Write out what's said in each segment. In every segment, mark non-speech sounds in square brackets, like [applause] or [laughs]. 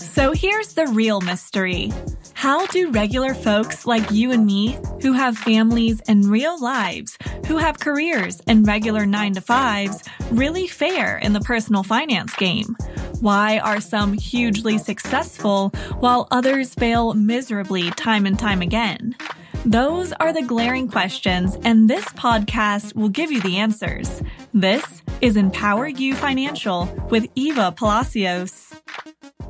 So here's the real mystery. How do regular folks like you and me, who have families and real lives, who have careers and regular nine to fives, really fare in the personal finance game? Why are some hugely successful while others fail miserably time and time again? Those are the glaring questions, and this podcast will give you the answers. This is Empower You Financial with Eva Palacios.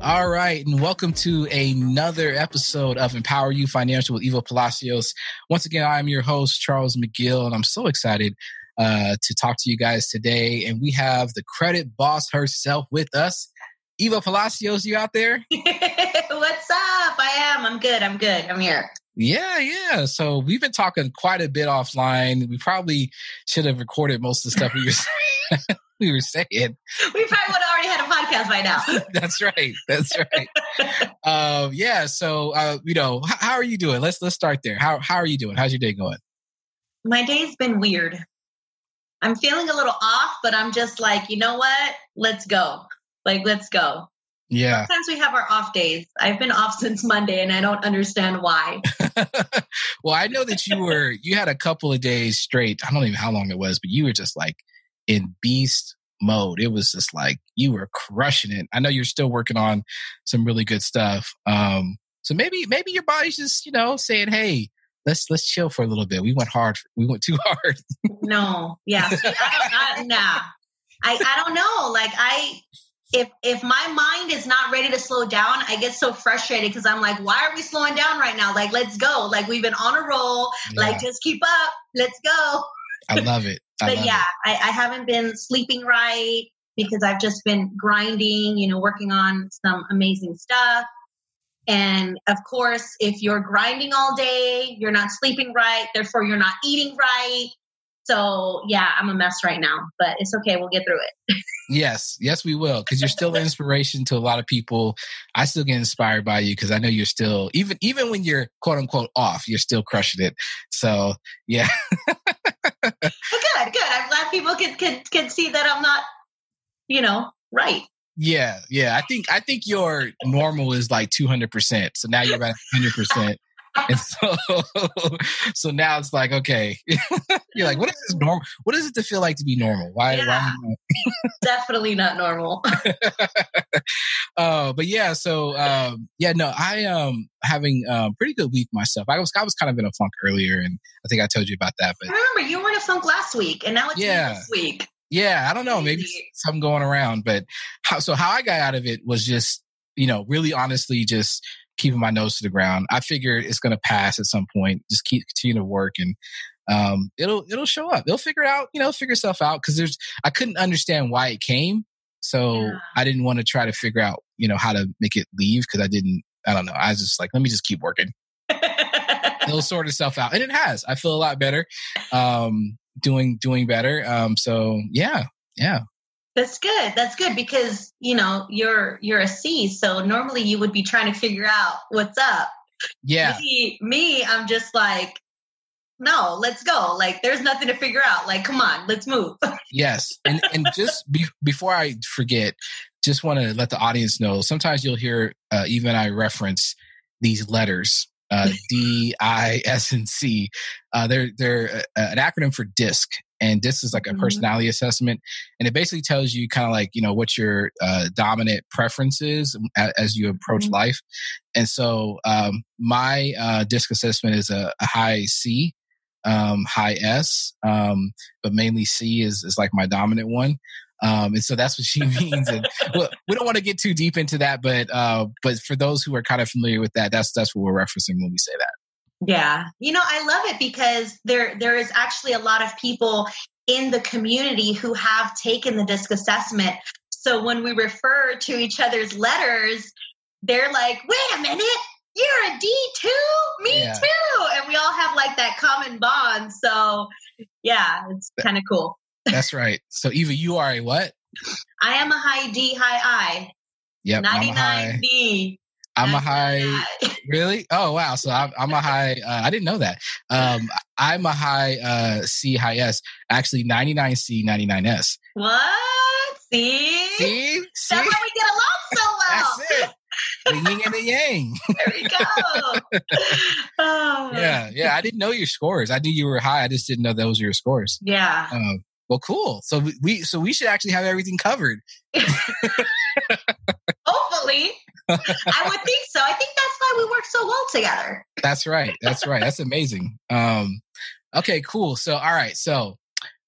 All right, and welcome to another episode of Empower You Financial with Eva Palacios. Once again, I'm your host, Charles McGill, and I'm so excited uh, to talk to you guys today. And we have the credit boss herself with us. Eva Palacios, you out there? [laughs] What's up? I am. I'm good. I'm good. I'm here. Yeah, yeah. So we've been talking quite a bit offline. We probably should have recorded most of the stuff we were saying. [laughs] we were saying. We probably would have already had a podcast by now. [laughs] That's right. That's right. um, yeah. So, uh, you know, how, how, are you doing? Let's let's start there. How how are you doing? How's your day going? My day's been weird. I'm feeling a little off, but I'm just like, you know what? Let's go. Like, let's go. Yeah. Sometimes we have our off days. I've been off [laughs] since Monday and I don't understand why. [laughs] well, I know that you were, you had a couple of days straight. I don't even know how long it was, but you were just like in beast mode. It was just like you were crushing it. I know you're still working on some really good stuff. Um, so maybe, maybe your body's just, you know, saying, Hey, let's, let's chill for a little bit. We went hard. We went too [laughs] hard. no. Yeah. I don't, I, nah. I, I don't know. Like I, if if my mind is not ready to slow down, I get so frustrated because I'm like, why are we slowing down right now? Like, let's go. Like we've been on a roll. Yeah. Like just keep up. Let's go. I love it. I but love yeah, it. I, I haven't been sleeping right because I've just been grinding, you know, working on some amazing stuff. And of course, if you're grinding all day, you're not sleeping right, therefore you're not eating right. So yeah, I'm a mess right now, but it's okay. We'll get through it. yes, yes, we will. Because you're still an inspiration to a lot of people. I still get inspired by you because I know you're still even even when you're quote unquote off, you're still crushing it. So yeah. [laughs] well, good, good. I'm glad people can can can see that I'm not, you know, right. Yeah, yeah. I think I think your normal is like 200. percent So now you're at 100. And so [laughs] so now it's like okay. [laughs] You're like what is this normal what is it to feel like to be normal? Why, yeah. why [laughs] definitely not normal. Uh, but yeah so um, yeah no i um having a um, pretty good week myself. I was i was kind of in a funk earlier and i think i told you about that but I remember you were in a funk last week and now it's yeah. this week. Yeah i don't know maybe something going around but how so how i got out of it was just you know really honestly just keeping my nose to the ground. I figured it's going to pass at some point. Just keep continue to work and um, it'll it'll show up. It'll figure it out. You know, figure itself out because there's I couldn't understand why it came, so yeah. I didn't want to try to figure out you know how to make it leave because I didn't. I don't know. I was just like, let me just keep working. [laughs] it'll sort itself out, and it has. I feel a lot better. Um, doing doing better. Um, so yeah, yeah. That's good. That's good because you know you're you're a C, so normally you would be trying to figure out what's up. Yeah. Me, me, I'm just like, no, let's go. Like, there's nothing to figure out. Like, come on, let's move. [laughs] yes, and and just be, before I forget, just want to let the audience know. Sometimes you'll hear uh, even I reference these letters uh, D, I, S, and C. Uh, they're they're uh, an acronym for DISC, and this is like a mm-hmm. personality mm-hmm. assessment, and it basically tells you kind of like you know what your uh, dominant preferences as, as you approach mm-hmm. life. And so um, my uh, DISC assessment is a, a high C, um, high S, um, but mainly C is is like my dominant one. Um, and so that's what she [laughs] means. And well, we don't want to get too deep into that, but uh, but for those who are kind of familiar with that, that's that's what we're referencing when we say that. Yeah, you know, I love it because there there is actually a lot of people in the community who have taken the disc assessment. So when we refer to each other's letters, they're like, "Wait a minute, you're a D too? Me yeah. too!" And we all have like that common bond. So yeah, it's kind of cool. That's right. So Eva, you are a what? I am a high D, high I. Yep. 99 D. I'm a high. [laughs] Really? Oh wow! So I'm, I'm a high. Uh, I didn't know that. Um, I'm a high uh, C, high S. Actually, 99C, 99S. What? See? See? See? That's why we get along so [laughs] well. That's it. The yin and the yang. [laughs] There we go. oh. Yeah, yeah. I didn't know your scores. I knew you were high. I just didn't know those were your scores. Yeah. Um, well, cool. So we- we so we should actually have everything covered. Hopefully. I would think so. I think that's why we work so well together. That's right. That's right. That's amazing. Um, okay, cool. So, all right. So,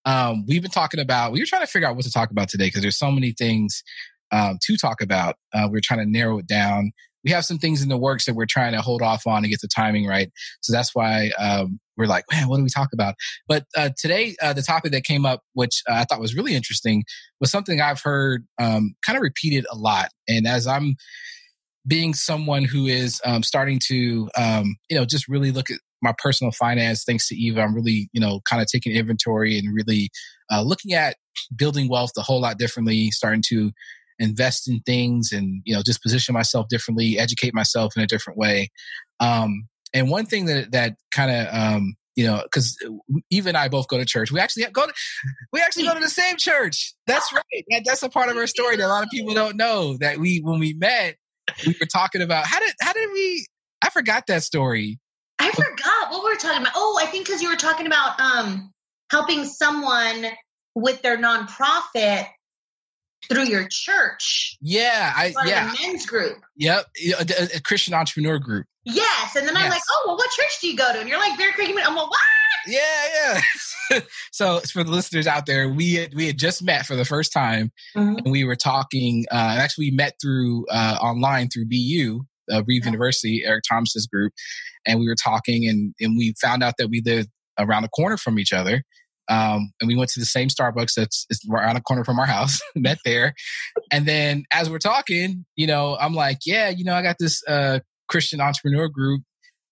um, we've been talking about, we were trying to figure out what to talk about today because there's so many things um, to talk about. Uh, we're trying to narrow it down. We have some things in the works that we're trying to hold off on and get the timing right. So that's why um, we're like, man, what do we talk about? But uh, today, uh, the topic that came up, which uh, I thought was really interesting, was something I've heard um, kind of repeated a lot. And as I'm being someone who is um, starting to, um, you know, just really look at my personal finance, thanks to Eva, I'm really, you know, kind of taking inventory and really uh, looking at building wealth a whole lot differently, starting to invest in things and, you know, just position myself differently, educate myself in a different way. Um, and one thing that, that kind of, um, you know, because Eva and I both go to church. We actually go to, we actually go to the same church. That's right. That, that's a part of our story that a lot of people don't know. That we, when we met, we were talking about how did how did we? I forgot that story. I forgot what we were talking about. Oh, I think because you were talking about um, helping someone with their nonprofit through your church. Yeah, I yeah, men's group. yep, a- a Christian entrepreneur group. Yes. And then I'm like, oh, well, what church do you go to? And you're like, Bear Creek. I'm like, what? Yeah, yeah. [laughs] so for the listeners out there, we had, we had just met for the first time, Mhm. and we were talking. Uh, actually, we met through uh, online through BU, uh, Breathe Yeah. University, Eric Thomas's group, and we were talking, and and we found out that we lived around the corner from each other. Um, and we went to the same Starbucks that's around the corner from our house, [laughs] met there. And then as we're talking, you know, I'm like, yeah, you know, I got this uh, Christian entrepreneur group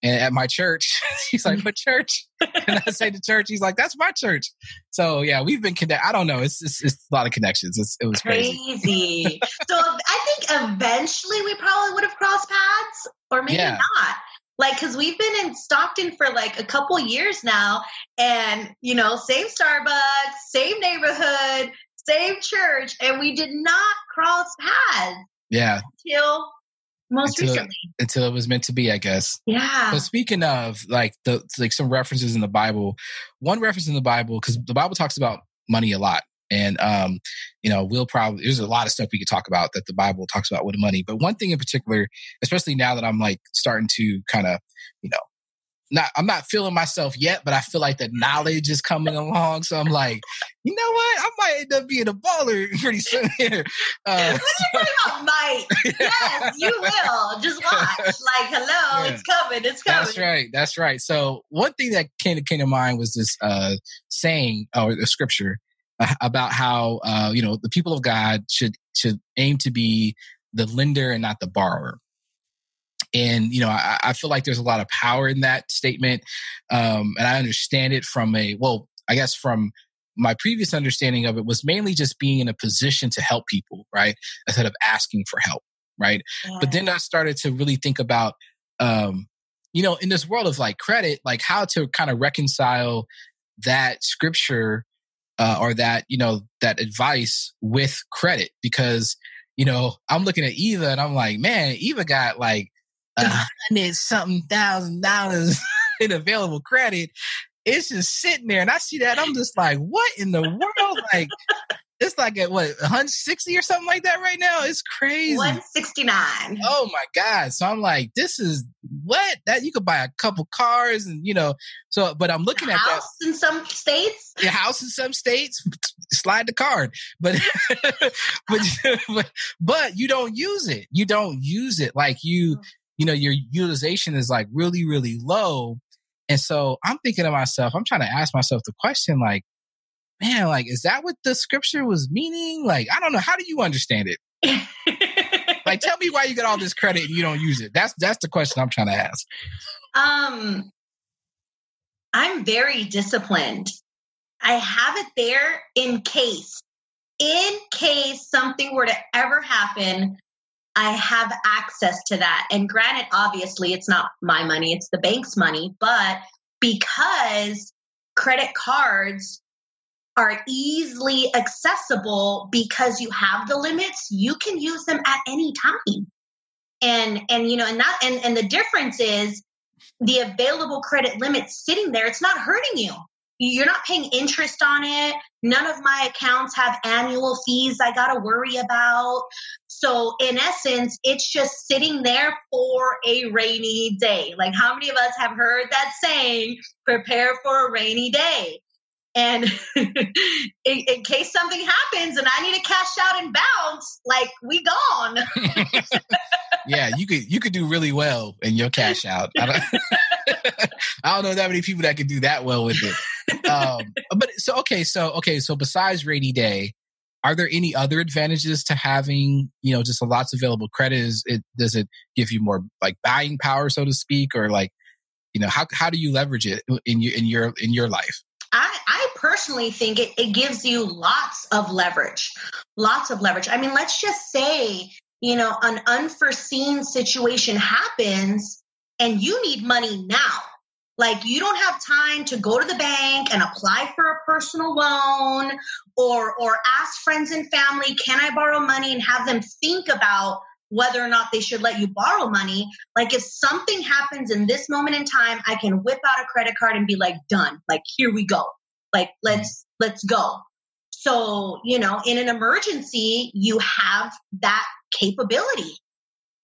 and at my church. [laughs] He's like, what church? [laughs] And I say the church. He's like, that's my church. So yeah, we've been connected. I don't know. It's, it's, it's a lot of connections. It's, it was crazy. Crazy. so I think eventually we probably would have crossed paths, or maybe Yeah. not. Like, because we've been in Stockton for like a couple years now, and you know, same Starbucks, same neighborhood, same church, and we did not cross paths Yeah. until most Until- recently. Until it was meant to be, I guess. Yeah. But speaking of like the like some references in the Bible, one reference in the Bible because the Bible talks about money a lot, and um, you know, we'll probably there's a lot of stuff we could talk about that the Bible talks about with money. But one thing in particular, especially now that I'm like starting to kind of, you know, not I'm not feeling myself yet, but I feel like the knowledge is coming along. So I'm like, you know what, I might end up being a baller pretty soon here. [laughs] Uh, Oh, might. [laughs] Yes, you will. Just watch. Like, hello, [laughs] Yeah. it's coming. It's coming. That's right. That's right. So one thing that came, came to mind was this uh, saying or the scripture uh, about how uh, you know the people of God should should aim to be the lender and not the borrower. And you know, I, I feel like there's a lot of power in that statement, um, and I understand it from a well, I guess from my previous understanding of it was mainly just being in a position to help people, right, instead of asking for help, right. But then I started to really think about, um, you know, in this world of like credit, like how to kind of reconcile that scripture uh, or that, you know, that advice with credit. Because, you know, I'm looking at Eva and I'm like, man, Eva got like Uh-huh. hundred something thousand dollars [laughs] in available credit. It's just sitting there. And I see that. I'm just like, what in the world? Like, it's like at what 160 or something like that right now. It's crazy. 169. Oh my God. So I'm like, this is what that you could buy a couple cars and you know, so but I'm looking at that House in some states. your house in some states, slide the card. But [laughs] but [laughs] but but you don't use it. You don't use it. Like you, mm. You know, your utilization is like really, really low. And so I'm thinking to myself, I'm trying to ask myself the question, like, man, like, is that what the scripture was meaning? Like, I don't know. How do you understand it? Like, tell me why you get all this credit and you don't use it. That's that's the question I'm trying to ask. um, I'm very disciplined. I have it there in case, in case something were to ever happen I have access to that. And granted, obviously, it's not my money, it's the bank's money, but because credit cards are easily accessible because you have the limits, you can use them at any time. And and you know, and that and, and the difference is the available credit limit sitting there, it's not hurting you. You're not paying interest on it. None of my accounts have annual fees I got to worry about. So, in essence, it's just sitting there for a rainy day. Like, how many of us have heard that saying, prepare for a rainy day? And [laughs] in, in, case something happens and I need to cash out and bounce, like we gone. [laughs] [laughs] yeah, you could you could do really well in your cash out. I don't, I don't know that many people that can do that well with it. Um, but so okay, so okay, so besides rainy day, are there any other advantages to having you know just a lots of available credit? Is it does it give you more like buying power, so to speak, or like you know how how do you leverage it in your in your in your life? I, I personally think it, it gives you lots of leverage, lots of leverage. I mean, let's just say, you know, an unforeseen situation happens and you need money now. Like you don't have time to go to the bank and apply for a personal loan or or ask friends and family, can I borrow money and have them think about whether or not they should let you borrow money. Like if something happens in this moment in time, I can whip out a credit card and be like, done. Like here we go. Like let's let's go. So, you know, in an emergency, you have that capability.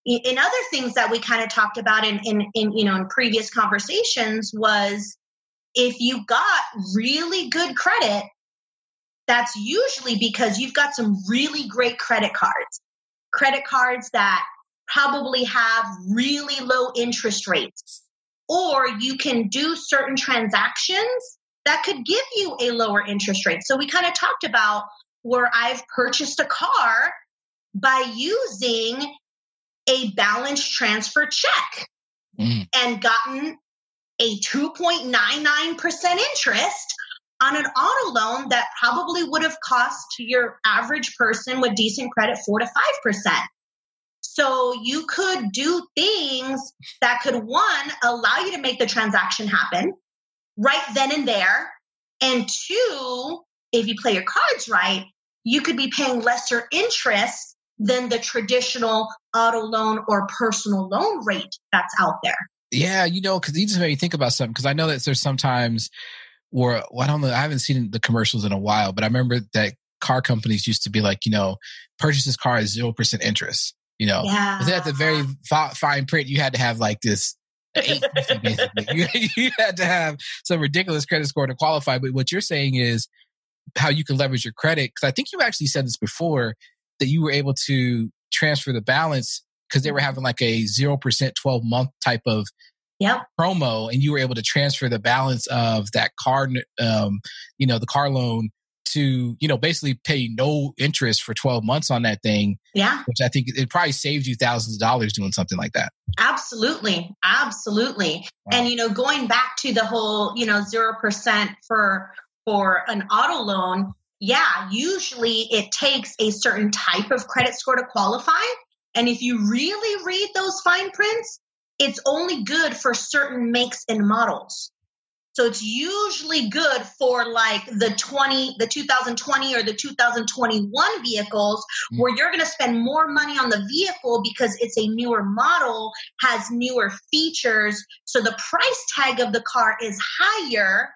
In other things that we kind of talked about in, in, in you know in previous conversations was if you got really good credit, that's usually because you've got some really great credit cards credit cards that probably have really low interest rates. Or you can do certain transactions that could give you a lower interest rate. So we kind of talked about where I've purchased a car by using a balance transfer check mm. and gotten a 2.99% interest on an auto loan that probably would have cost your average person with decent credit 4 to 5%. So you could do things that could one allow you to make the transaction happen right then and there. And two, if you play your cards right, you could be paying lesser interest than the traditional auto loan or personal loan rate that's out there. Yeah, you know, because you just made me think about something. Because I know that there's sometimes or well, I don't know, I haven't seen the commercials in a while, but I remember that car companies used to be like, you know, purchase this car at 0% interest, you know, yeah. but then at the very fine print, you had to have like this basically. [laughs] You, you had to have some ridiculous credit score to qualify. But what you're saying is how you can leverage your credit. Cause I think you actually said this before that you were able to transfer the balance because they were having like a 0% 12 month type of yep. promo and you were able to transfer the balance of that car um, you know the car loan to you know basically pay no interest for 12 months on that thing yeah which i think it probably saved you thousands of dollars doing something like that absolutely absolutely wow. and you know going back to the whole you know 0% for for an auto loan yeah usually it takes a certain type of credit score to qualify and if you really read those fine prints it's only good for certain makes and models. So it's usually good for like the 20, the 2020 or the 2021 vehicles mm. where you're going to spend more money on the vehicle because it's a newer model, has newer features. So the price tag of the car is higher.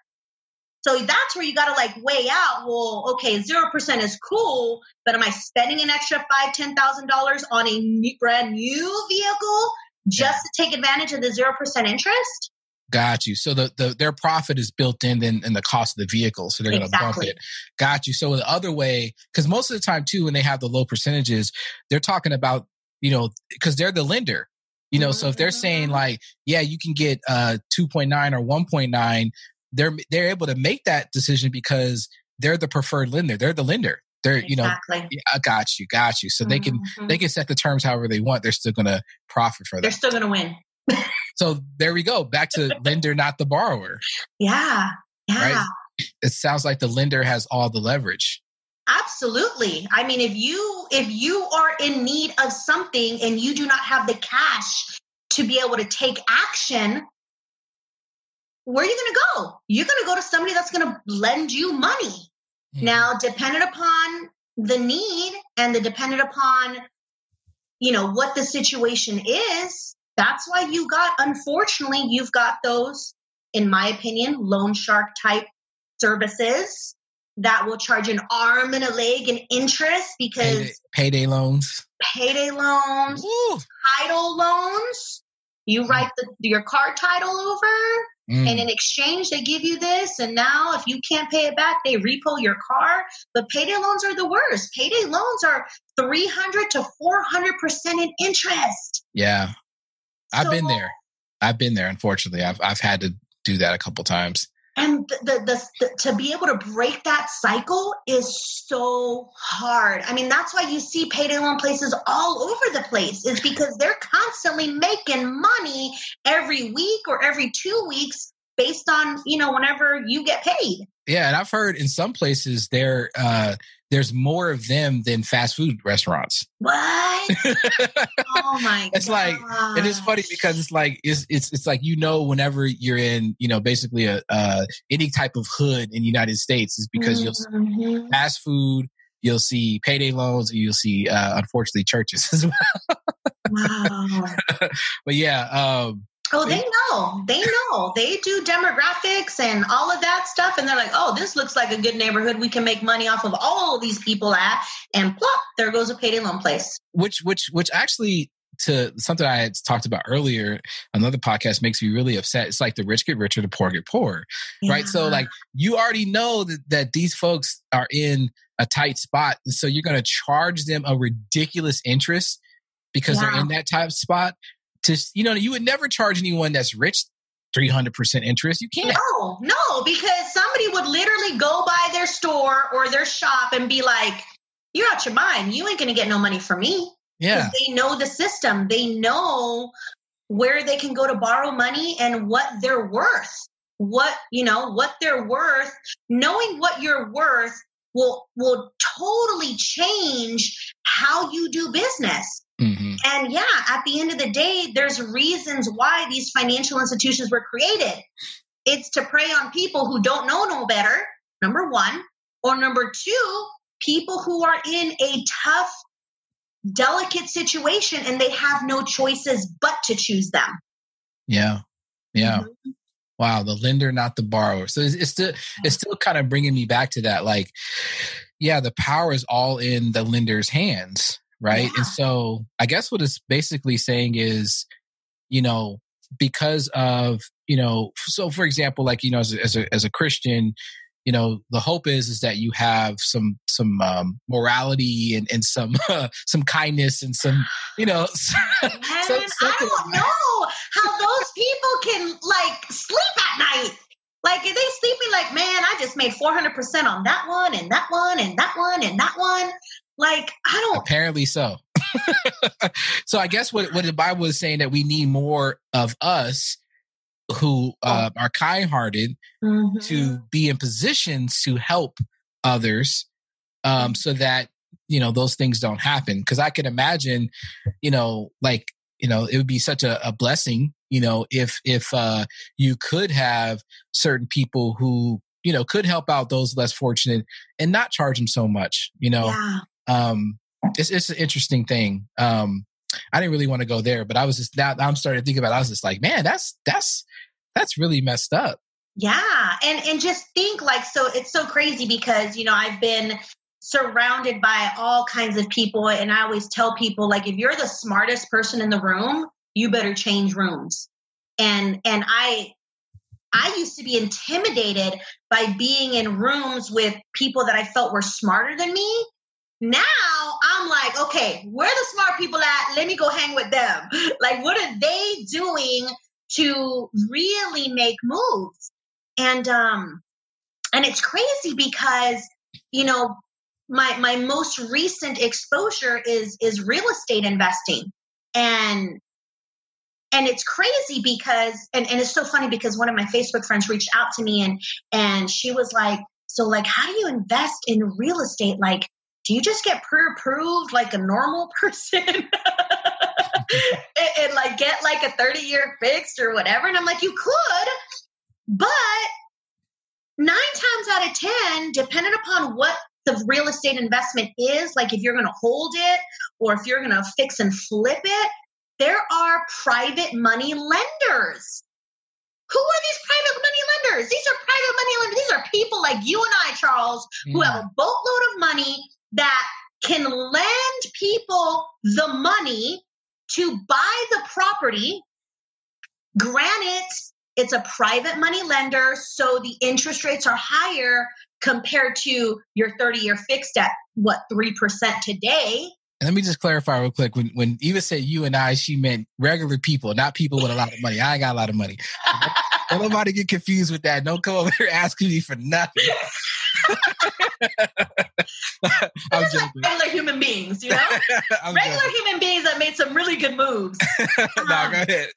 So that's where you got to like weigh out. Well, okay, 0% is cool, but am I spending an extra five, $10,000 on a new, brand new vehicle just to take advantage of the 0% interest? Got you. So the, the their profit is built in in, in the cost of the vehicle, so they're going to exactly. bump it. Got you. So the other way, because most of the time too, when they have the low percentages, they're talking about you know because they're the lender. You know, mm-hmm. so if they're saying mm-hmm. like, yeah, you can get uh 2.9 or 1.9, they're they're able to make that decision because they're the preferred lender. They're the lender they're exactly. you know yeah, i got you got you so mm-hmm. they can they mm-hmm. can set the terms however they want they're still gonna profit for that they're still gonna win so there we go back to lender not the borrower yeah yeah right? it sounds like the lender has all the leverage Absolutely. I mean, if you if you are in need of something and you do not have the cash to be able to take action, where are you going to go? You're going to go to somebody that's going to lend you money. Now, dependent upon the need and the dependent upon you know what the situation is, that's why you got unfortunately you've got those in my opinion loan shark type services that will charge an arm and a leg in interest because payday, payday loans, payday loans, Ooh. title loans. You write the, your car title over, mm. and in exchange, they give you this. And now, if you can't pay it back, they repo your car. But payday loans are the worst. Payday loans are 300 to 400% in interest. Yeah. I've so, been there. I've been there, unfortunately. I've, I've had to do that a couple times and the, the, the, to be able to break that cycle is so hard. I mean that's why you see payday loan places all over the place is because they're constantly making money every week or every two weeks based on you know whenever you get paid yeah and i've heard in some places they're uh there's more of them than fast food restaurants. What? oh my! [laughs] It's like it is funny because it's like it's it's it's like you know whenever you're in you know basically a uh, any type of hood in the United States is because mm-hmm. you'll see fast food, you'll see payday loans, and you'll see uh, unfortunately churches [laughs] as well. wow. [laughs] but yeah, um, Oh, they know. They know. They do demographics and all of that stuff. And they're like, oh, this looks like a good neighborhood. We can make money off of all of these people at. And plop, there goes a payday loan place. Which, which, which actually to something I had talked about earlier, another podcast makes me really upset. It's like the rich get richer, the poor get poorer, yeah. right? So like you already know that, that these folks are in a tight spot. So you're going to charge them a ridiculous interest because yeah. they're in that type spot to you know you would never charge anyone that's rich 300% interest. You can't. No no because somebody would literally go by their store or their shop and be like you're out your mind. You ain't gonna get no money from me. Yeah. They know the system. They know where they can go to borrow money and what they're worth. What you know what they're worth. Knowing what you're worth will will totally change how you do business Mm-hmm. And yeah, at the end of the day, there's reasons why these financial institutions were created. It's to prey on people who don't know no better, number one, or number two, people who are in a tough, delicate situation and they have no choices but to choose them. Yeah. Yeah. Mm-hmm. Wow, the lender, not the borrower. So it's, it's still it's still kind of bringing me back to that. Like, yeah, the power is all in the lender's hands, right? Yeah. And so I guess what it's basically saying is, you know, because of, you know, so for example, like, you know, as a, as a, as a Christian, you know the hope is is that you have some some um, morality and, and some uh, [laughs] some kindness and some you know [laughs] Man, i don't know how those people can like sleep at night like are they sleeping like man i just made 400% on that one and that one and that one and that one like, I don't. Apparently so. [laughs] so I guess what, what the Bible is saying that we need more of us who oh. uh, are kind-hearted mm-hmm. to be in positions to help others um, so that you know those things don't happen because i can imagine you know like you know it would be such a, a blessing you know if if uh you could have certain people who you know could help out those less fortunate and not charge them so much you know yeah um, it's it's an interesting thing. Um, I didn't really want to go there, but I was just now I'm starting to think about. It, I was just like, man, that's that's that's really messed up. Yeah, and and just think like so. It's so crazy because you know I've been surrounded by all kinds of people, and I always tell people like if you're the smartest person in the room, you better change rooms. And and I I used to be intimidated by being in rooms with people that I felt were smarter than me now I'm like, okay, where the smart people at? Let me go hang with them. [laughs] Like, what are they doing to really make moves? And um, and it's crazy because you know my my most recent exposure is is real estate investing and and it's crazy because and, and it's so funny because one of my facebook friends reached out to me and and she was like So, like, how do you invest in real estate? Like, do you just get pre-approved like a normal [laughs] person [laughs] and, and, like get like a 30 year fixed or whatever and i'm like you could but nine times out of ten depending upon what the real estate investment is like if you're going to hold it or if you're going to fix and flip it there are private money lenders who are these private money lenders? These are private money lenders. These are people like you and I, Charles, who have a boatload of money that can lend people the money to buy the property. Granted, it's a private money lender, so the interest rates are higher compared to your 30 year fixed at what, 3% today. And let me just clarify real quick. When when Eva said you and I, she meant regular people, not people with a lot of money. I ain't got a lot of money. Don't nobody get confused with that. Don't come over here [laughs] asking me for nothing. [laughs] [laughs] I'm joking. Like [laughs] regular human beings, you know? [laughs] regular joking. human beings that made some really good moves. um, go ahead.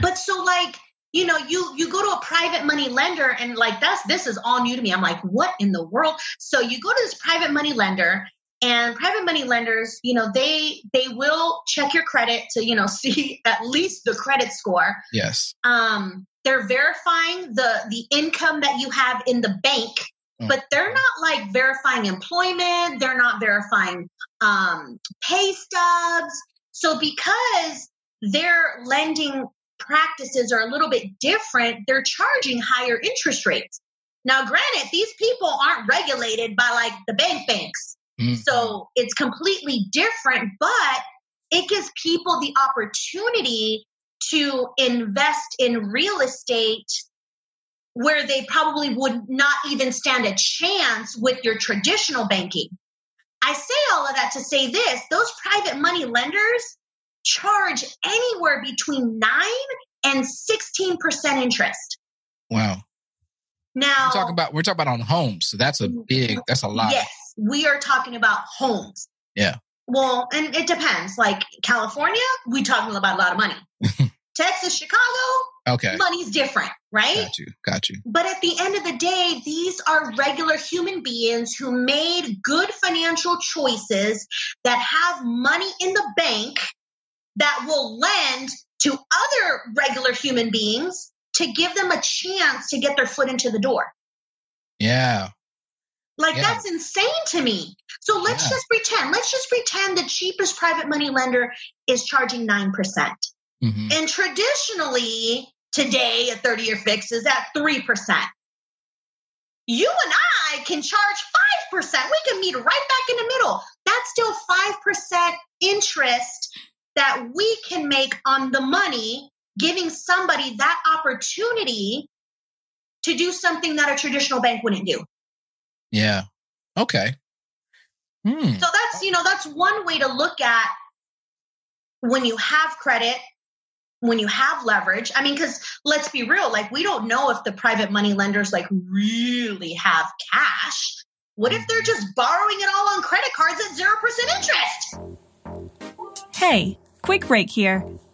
But so like, you know, you you go to a private money lender and like that's this is all new to me. I'm like, what in the world? So you go to this private money lender and private money lenders you know they they will check your credit to you know see at least the credit score yes um they're verifying the the income that you have in the bank. But they're not like verifying employment they're not verifying um pay stubs. So because their lending practices are a little bit different they're charging higher interest rates. Now granted these people aren't regulated by like the bank banks. Mm-hmm. So it's completely different, but it gives people the opportunity to invest in real estate where they probably would not even stand a chance with your traditional banking. I say all of that to say this those private money lenders charge anywhere between 9 and 16% interest. Wow. Now we're talking about we're talking about on homes, so that's a big that's a lot. Yes, we are talking about homes. Yeah. Well, and it depends. Like California, we talking about a lot of money. [laughs] Texas, Chicago, okay, money's different, right? Got you, got you. But at the end of the day, these are regular human beings who made good financial choices that have money in the bank that will lend to other regular human beings to give them a chance to get their foot into the door. Yeah. Like yeah. that's insane to me. So let's yeah. just pretend, let's just pretend the cheapest private money lender is charging 9%. Percent mm hmm And traditionally, today a 30 year fix is at 3%. You and I can charge 5%. We can meet right back in the middle. That's still 5% interest that we can make on the money, giving somebody that opportunity to do something that a traditional bank wouldn't do. Yeah. Okay. Hmm. So that's, you know, that's one way to look at when you have credit, when you have leverage. I mean, because let's be real, like we don't know if the private money lenders like really have cash. What if they're just borrowing it all on credit cards at 0% interest? Hey, quick break here.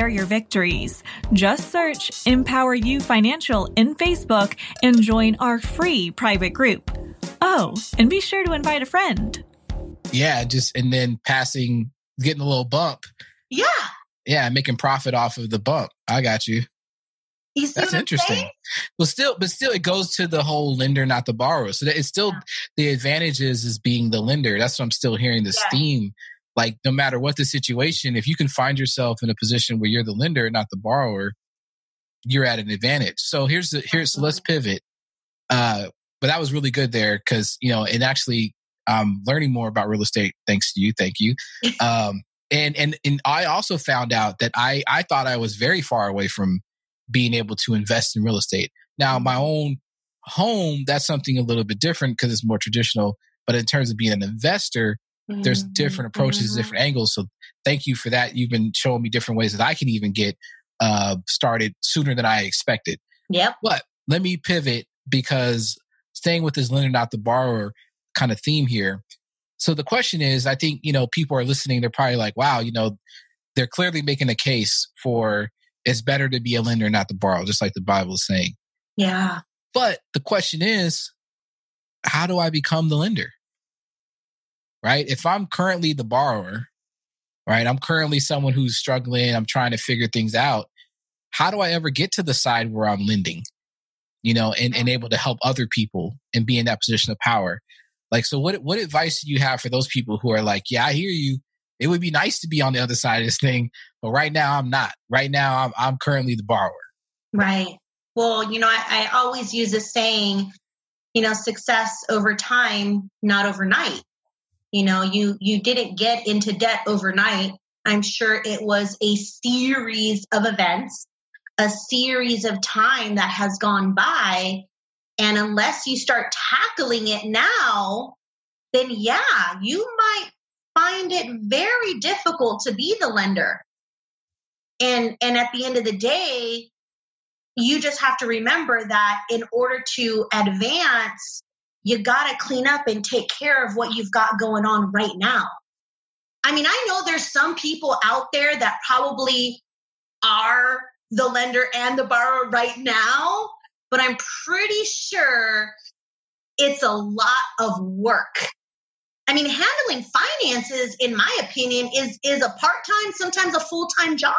share your victories. Just search Empower You Financial in Facebook and join our free private group. Oh, and be sure to invite a friend. Yeah, just and then passing, getting a little bump. Yeah. Yeah, making profit off of the bump. I got you. You That's interesting. Well, still, but still, it goes to the whole lender, not the borrower. So it's still yeah. the advantages is being the lender. That's what I'm still hearing this yeah. theme like no matter what the situation if you can find yourself in a position where you're the lender not the borrower you're at an advantage. So here's the here's so let's pivot. Uh but that was really good there because you know and actually i'm learning more about real estate thanks to you thank you. [laughs] Um and and and i also found out that i i thought i was very far away from being able to invest in real estate. Now my own Home, that's something a little bit different because it's more traditional. But in terms of being an investor, mm-hmm. there's different approaches, mm-hmm. different angles. So thank you for that. You've been showing me different ways that I can even get uh, started sooner than I expected. Yep. But let me pivot because staying with this lender, not the borrower kind of theme here. So the question is, I think, you know, people are listening. They're probably like, wow, you know, they're clearly making a case for it's better to be a lender, not to borrow, just like the Bible is saying. Yeah. But the question is, how do I become the lender? Right? If I'm currently the borrower, right? I'm currently someone who's struggling, I'm trying to figure things out. How do I ever get to the side where I'm lending? You know, and, and able to help other people and be in that position of power. Like, so what what advice do you have for those people who are like, yeah, I hear you. It would be nice to be on the other side of this thing, but right now I'm not. Right now I'm I'm currently the borrower. Right. Well, you know, I, I always use a saying, you know, success over time, not overnight. You know, you you didn't get into debt overnight. I'm sure it was a series of events, a series of time that has gone by and unless you start tackling it now, then yeah, you might find it very difficult to be the lender. And and at the end of the day, you just have to remember that in order to advance, you got to clean up and take care of what you've got going on right now. I mean, I know there's some people out there that probably are the lender and the borrower right now, but I'm pretty sure it's a lot of work. I mean, handling finances, in my opinion, is is a part time, sometimes a full time job.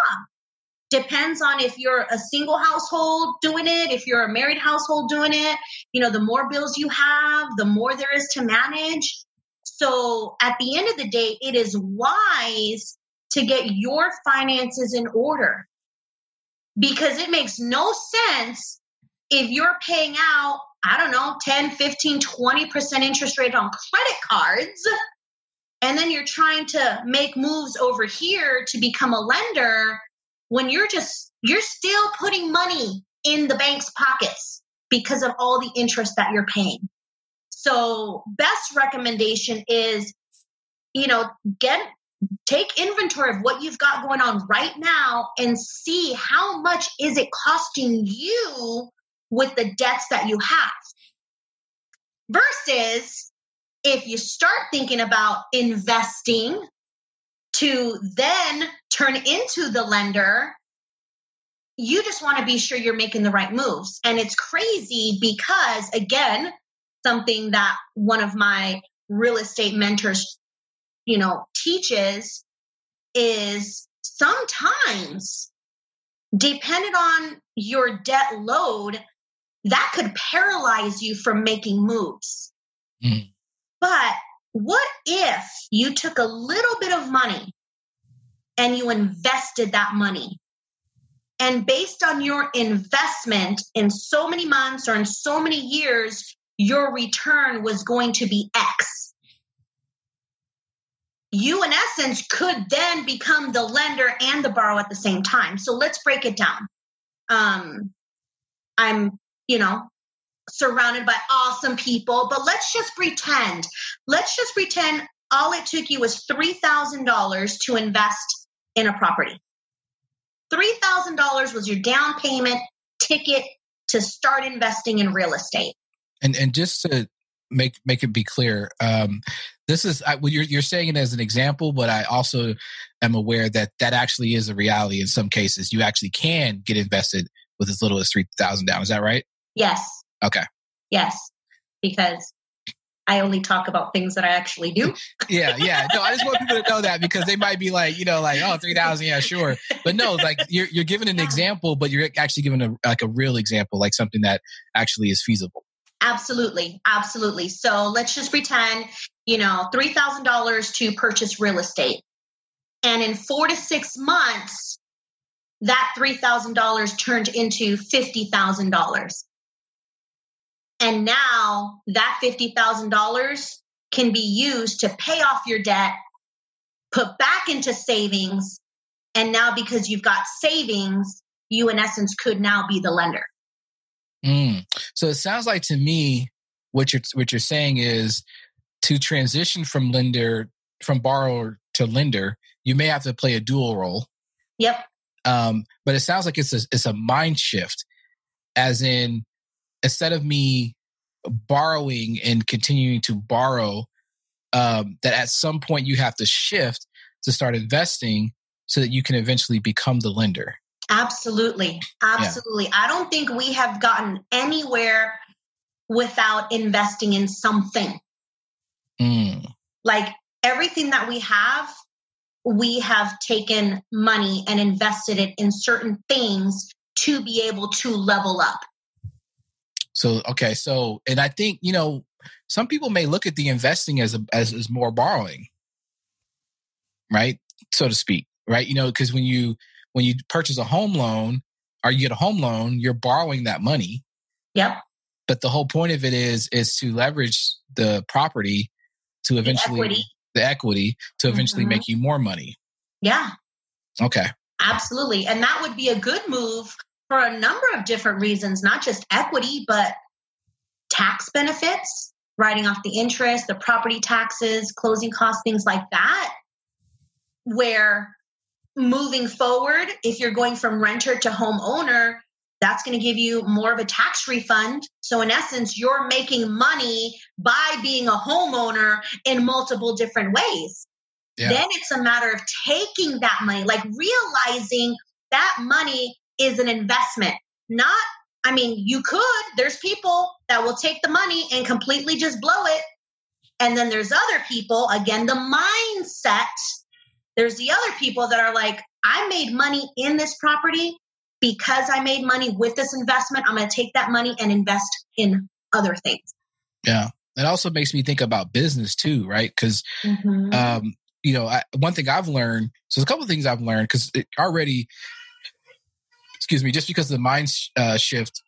Depends on if you're a single household doing it, if you're a married household doing it. You know, the more bills you have, the more there is to manage. So at the end of the day, it is wise to get your finances in order because it makes no sense if you're paying out, I don't know, 10, 15, 20% interest rate on credit cards, and then you're trying to make moves over here to become a lender when you're just, you're still putting money in the bank's pockets because of all the interest that you're paying. So, best recommendation is, you know, get take inventory of what you've got going on right now and see how much is it costing you with the debts that you have. Versus if you start thinking about investing to then turn into the lender, you just want to be sure you're making the right moves. And it's crazy because, again, something that one of my real estate mentors, you know, teaches is sometimes depending on your debt load, that could paralyze you from making moves. Mm. But what if you took a little bit of money and you invested that money? And based on your investment in so many months or in so many years, your return was going to be X. You, in essence, could then become the lender and the borrower at the same time. So let's break it down. Um, I'm you know, surrounded by awesome people. But let's just pretend, let's just pretend all it took you was $3,000 to invest in a property. $3,000 was your down payment ticket to start investing in real estate. And and just to make make it be clear, um, this is I, well, you're you're saying it as an example, but I also am aware that that actually is a reality in some cases. You actually can get invested with as little as three thousand down. Is that right? Yes. Okay. Yes, because I only talk about things that I actually do. [laughs] yeah, yeah. No, I just want people to know that because they might be like, you know, like, oh, 3000, yeah, sure. But no, like you're you're giving an example, but you're actually giving a like a real example, like something that actually is feasible. Absolutely. Absolutely. So let's just pretend, you know, $3,000 to purchase real estate. And in 4 to 6 months, that $3,000 turned into $50,000. And now that $50,000 can be used to pay off your debt, put back into savings. And now, because you've got savings, you in essence could now be the lender. Mm. So it sounds like to me, what you're what you're saying is to transition from lender from borrower to lender, you may have to play a dual role. Yep. Um, but it sounds like it's a it's a mind shift, as in instead of me borrowing and continuing to borrow, um, that at some point you have to shift to start investing so that you can eventually become the lender. Absolutely. Absolutely. Yeah. I don't think we have gotten anywhere without investing in something. Mm. Like everything that we have, we have taken money and invested it in certain things to be able to level up. So okay, so and I think you know some people may look at the investing as a, as, as more borrowing, right, so to speak, right? You know, because when you when you purchase a home loan or you get a home loan, you're borrowing that money. Yep. But the whole point of it is is to leverage the property to eventually the equity, the equity to eventually mm-hmm. make you more money. Yeah. Okay. Absolutely. And that would be a good move for a number of different reasons, not just equity, but tax benefits, writing off the interest, the property taxes, closing costs, things like that. Where moving forward, if you're going from renter to homeowner, that's going to give you more of a tax refund. So, in essence, you're making money by being a homeowner in multiple different ways. Yeah. Then it's a matter of taking that money, like realizing that money is an investment, not, I mean, you could, there's people that will take the money and completely just blow it. And then there's other people, again, the mindset there's the other people that are like, I made money in this property because I made money with this investment. I'm going to take that money and invest in other things. Yeah. It also makes me think about business too, right? Because, mm-hmm. um, you know, I, one thing I've learned, so there's a couple of things I've learned because already, excuse me, just because of the mind uh, shift,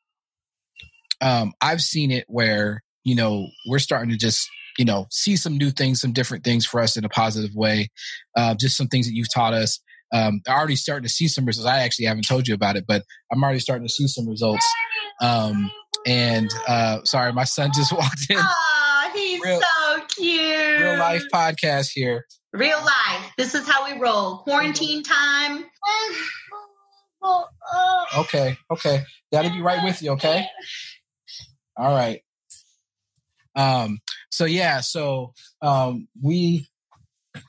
um, I've seen it where, you know, we're starting to just you know, see some new things, some different things for us in a positive way. Uh, just some things that you've taught us. Um, I'm already starting to see some results. I actually haven't told you about it, but I'm already starting to see some results. Um, and uh, sorry, my son just [laughs] walked in. Oh, he's real, so cute. Real life podcast here. Real life. This is how we roll. Quarantine time. Okay, okay. Daddy be right with you, okay? All right. Um, so yeah, so um, we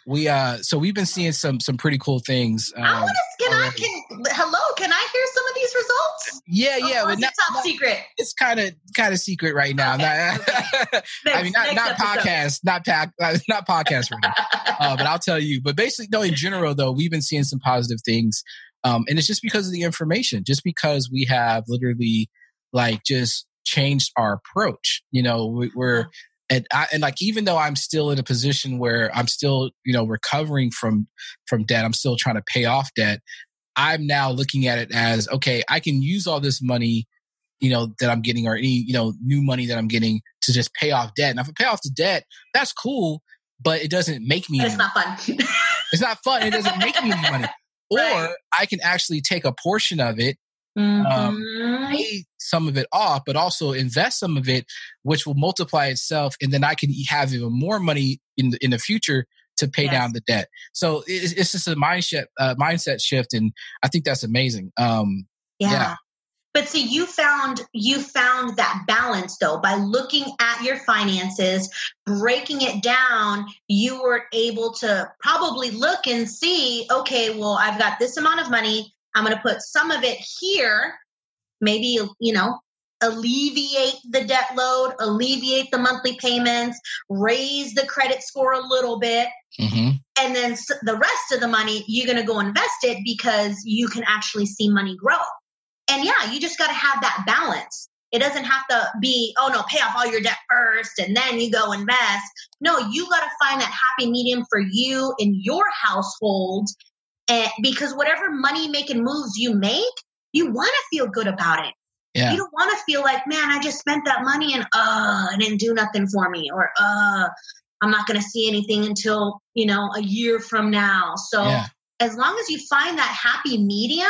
we uh so we've been seeing some some pretty cool things. Um, I want to can I can hello can I hear some of these results? Yeah, yeah, oh, but not, top not, secret. It's kind of kind of secret right now. Okay, not, okay. [laughs] I mean, not not podcast, not pack, [laughs] not podcast right now. uh, but I'll tell you. But basically, no. In general, though, we've been seeing some positive things, um, and it's just because of the information. Just because we have literally like just changed our approach. You know, we, are and I, and like even though I'm still in a position where I'm still you know recovering from from debt, I'm still trying to pay off debt. I'm now looking at it as okay, I can use all this money, you know, that I'm getting or any you know new money that I'm getting to just pay off debt. Now, if I pay off the debt, that's cool, but it doesn't make me. It's not fun. it's not fun. It doesn't make me any money. [laughs] Right. Or I can actually take a portion of it um, mm-hmm. Um, pay some of it off, but also invest some of it, which will multiply itself, and then I can have even more money in the, in the future to pay yes. down the debt. So it's, it's just a mindset uh, mindset shift, and I think that's amazing. Um, yeah. yeah. But see, you found you found that balance though by looking at your finances, breaking it down. You were able to probably look and see, okay, well, I've got this amount of money I'm going to put some of it here, maybe, you know, alleviate the debt load, alleviate the monthly payments, raise the credit score a little bit. Mm-hmm. And then the rest of the money, you're going to go invest it because you can actually see money grow. And yeah, you just got to have that balance. It doesn't have to be, oh no, pay off all your debt first and then you go invest. No, you got to find that happy medium for you in your household and because whatever money making moves you make, you want to feel good about it. Yeah. You don't want to feel like, man, I just spent that money and uh, it didn't do nothing for me, or uh, I'm not going to see anything until you know a year from now. So yeah. as long as you find that happy medium,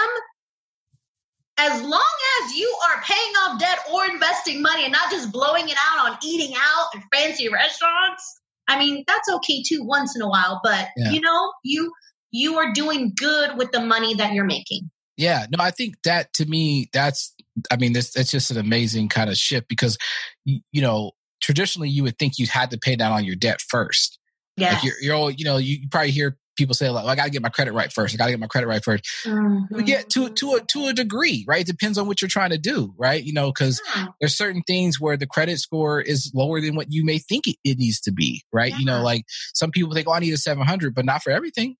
as long as you are paying off debt or investing money and not just blowing it out on eating out and fancy restaurants, I mean, that's okay too once in a while, but yeah. you know, you you are doing good with the money that you're making. Yeah, no, I think that to me, that's, I mean, this, it's just an amazing kind of shift because, you know, traditionally you would think you had to pay down on your debt first. Yeah. Like you're, you're all, you know, you probably hear people say like, well, I got to get my credit right first. I got to get my credit right 1st mm-hmm. We get to to a to a degree, right? It depends on what you're trying to do, right? You know, because yeah. there's certain things where the credit score is lower than what you may think it, it needs to be, right? Yeah. You know, like some people think, oh, I need a 700, but not for everything,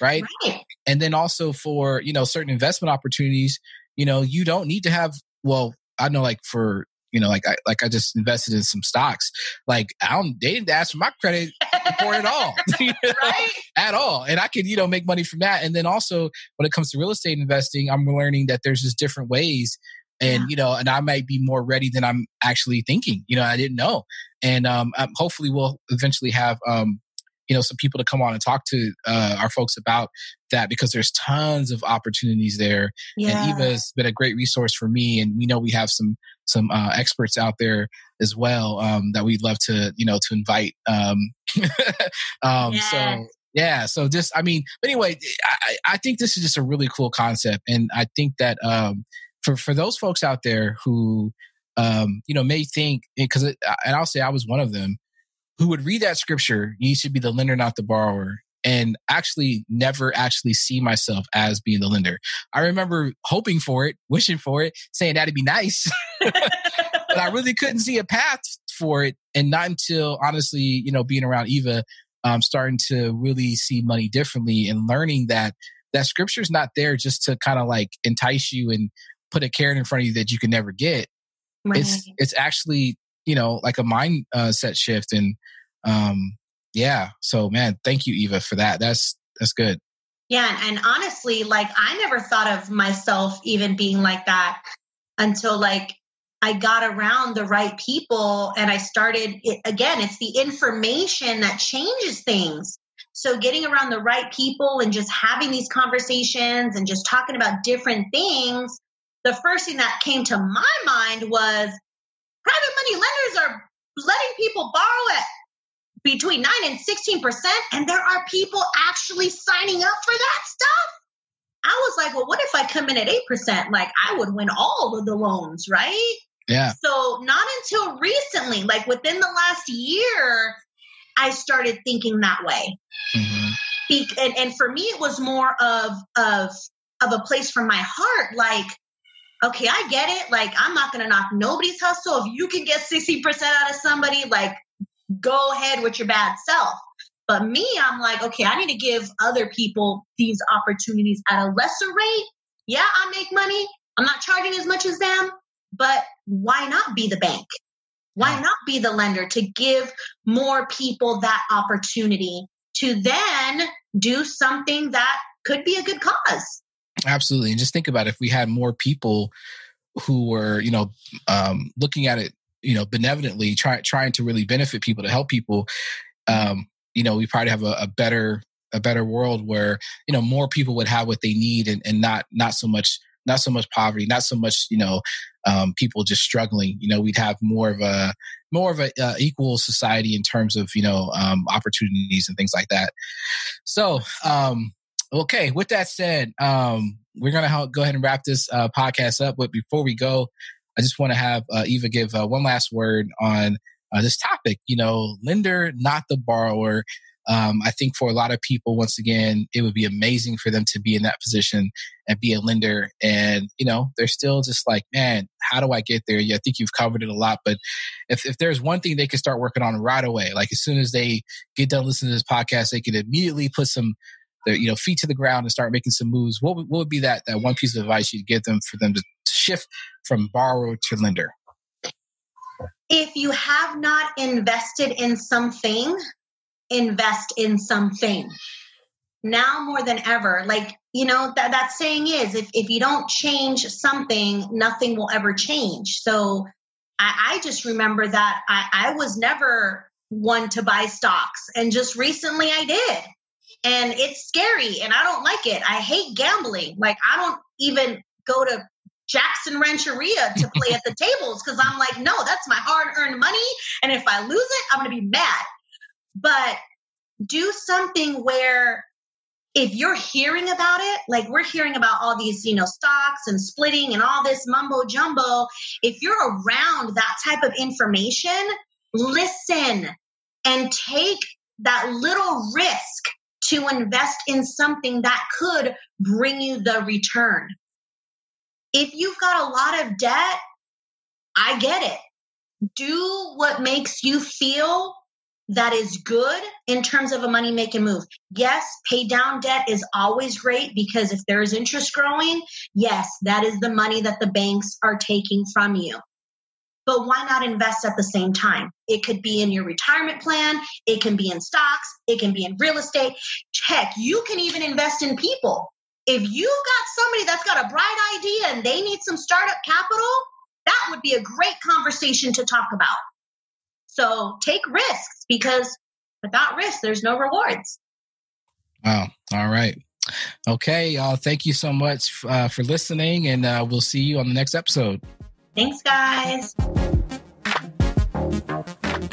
right? right? And then also for you know certain investment opportunities, you know, you don't need to have. Well, I know, like for you know, like I like I just invested in some stocks. Like I don't they didn't ask for my credit report at all. [laughs] [laughs] you know, right? At all. And I could, you know, make money from that. And then also when it comes to real estate investing, I'm learning that there's just different ways and yeah. you know and i might be more ready than i'm actually thinking you know i didn't know and um, um hopefully we'll eventually have um you know some people to come on and talk to uh, our folks about that because there's tons of opportunities there yeah. and eva has been a great resource for me and we know we have some some uh, experts out there as well um, that we'd love to you know to invite. Um, [laughs] um, yes. So yeah, so just I mean, but anyway, I, I think this is just a really cool concept, and I think that um, for for those folks out there who um, you know may think because and I'll say I was one of them who would read that scripture. You should be the lender, not the borrower, and actually never actually see myself as being the lender. I remember hoping for it, wishing for it, saying that'd be nice. [laughs] but I really couldn't see a path for it. And not until honestly, you know, being around Eva, um, starting to really see money differently and learning that that scripture's not there just to kind of like entice you and put a carrot in front of you that you can never get. Right. It's it's actually you know like a mind uh, set shift and um yeah. So man, thank you Eva for that. That's that's good. Yeah, and honestly, like I never thought of myself even being like that until like I got around the right people and I started it, again, it's the information that changes things. So getting around the right people and just having these conversations and just talking about different things, the first thing that came to my mind was private money lenders are letting people borrow at between 9 and 16% and there are people actually signing up for that stuff. I was like, well, what if I come in at 8%? Like I would win all of the loans, right? Yeah. So not until recently, like within the last year, I started thinking that way. Mm-hmm. Be- and, and for me, it was more of of of a place from my heart, like, okay, I get it. Like, I'm not going to knock nobody's hustle. If you can get 60% out of somebody, like, go ahead with your bad self. But me, I'm like, okay, I need to give other people these opportunities at a lesser rate. Yeah, I make money. I'm not charging as much as them, but why not be the bank? Why not be the lender to give more people that opportunity to then do something that could be a good cause? Absolutely. And just think about it, if we had more people who were, you know, um, looking at it, you know, benevolently, try, trying to really benefit people, to help people, um, you know, we probably have a, a better a better world where you know more people would have what they need and, and not not so much not so much poverty, not so much you know um, people just struggling. You know, we'd have more of a more of a uh, equal society in terms of you know um, opportunities and things like that. So, um, okay. With that said, um, we're gonna go ahead and wrap this uh, podcast up. But before we go, I just want to have uh, Eva give uh, one last word on uh, this topic. You know, lender, not the borrower. Um, I think for a lot of people, once again, it would be amazing for them to be in that position and be a lender. And, you know, they're still just like, man, how do I get there? Yeah, I think you've covered it a lot. But if, if there's one thing they could start working on right away, like as soon as they get done listening to this podcast, they could immediately put some, their, you know, feet to the ground and start making some moves. What would, what would be that, that one piece of advice you'd give them for them to, shift from borrower to lender? If you have not invested in something, invest in something now more than ever like you know that that saying is if, if you don't change something nothing will ever change so i, I just remember that I, I was never one to buy stocks and just recently i did and it's scary and i don't like it i hate gambling like i don't even go to Jackson Rancheria to play at the [laughs] tables because I'm like, no, that's my hard earned money. And if I lose it, I'm going to be mad. But do something where if you're hearing about it, like we're hearing about all these, you know, stocks and splitting and all this mumbo jumbo, if you're around that type of information, listen and take that little risk to invest in something that could bring you the return. If you've got a lot of debt, I get it. Do what makes you feel that is good in terms of a money making move. Yes, pay down debt is always great because if there is interest growing, yes, that is the money that the banks are taking from you. But why not invest at the same time? It could be in your retirement plan, it can be in stocks, it can be in real estate. Heck, you can even invest in people. If you've got somebody that's got a bright idea and they need some startup capital, that would be a great conversation to talk about. So take risks because without risk, there's no rewards. Wow. All right. Okay, y'all. Thank you so much uh, for listening, and uh, we'll see you on the next episode. Thanks, guys.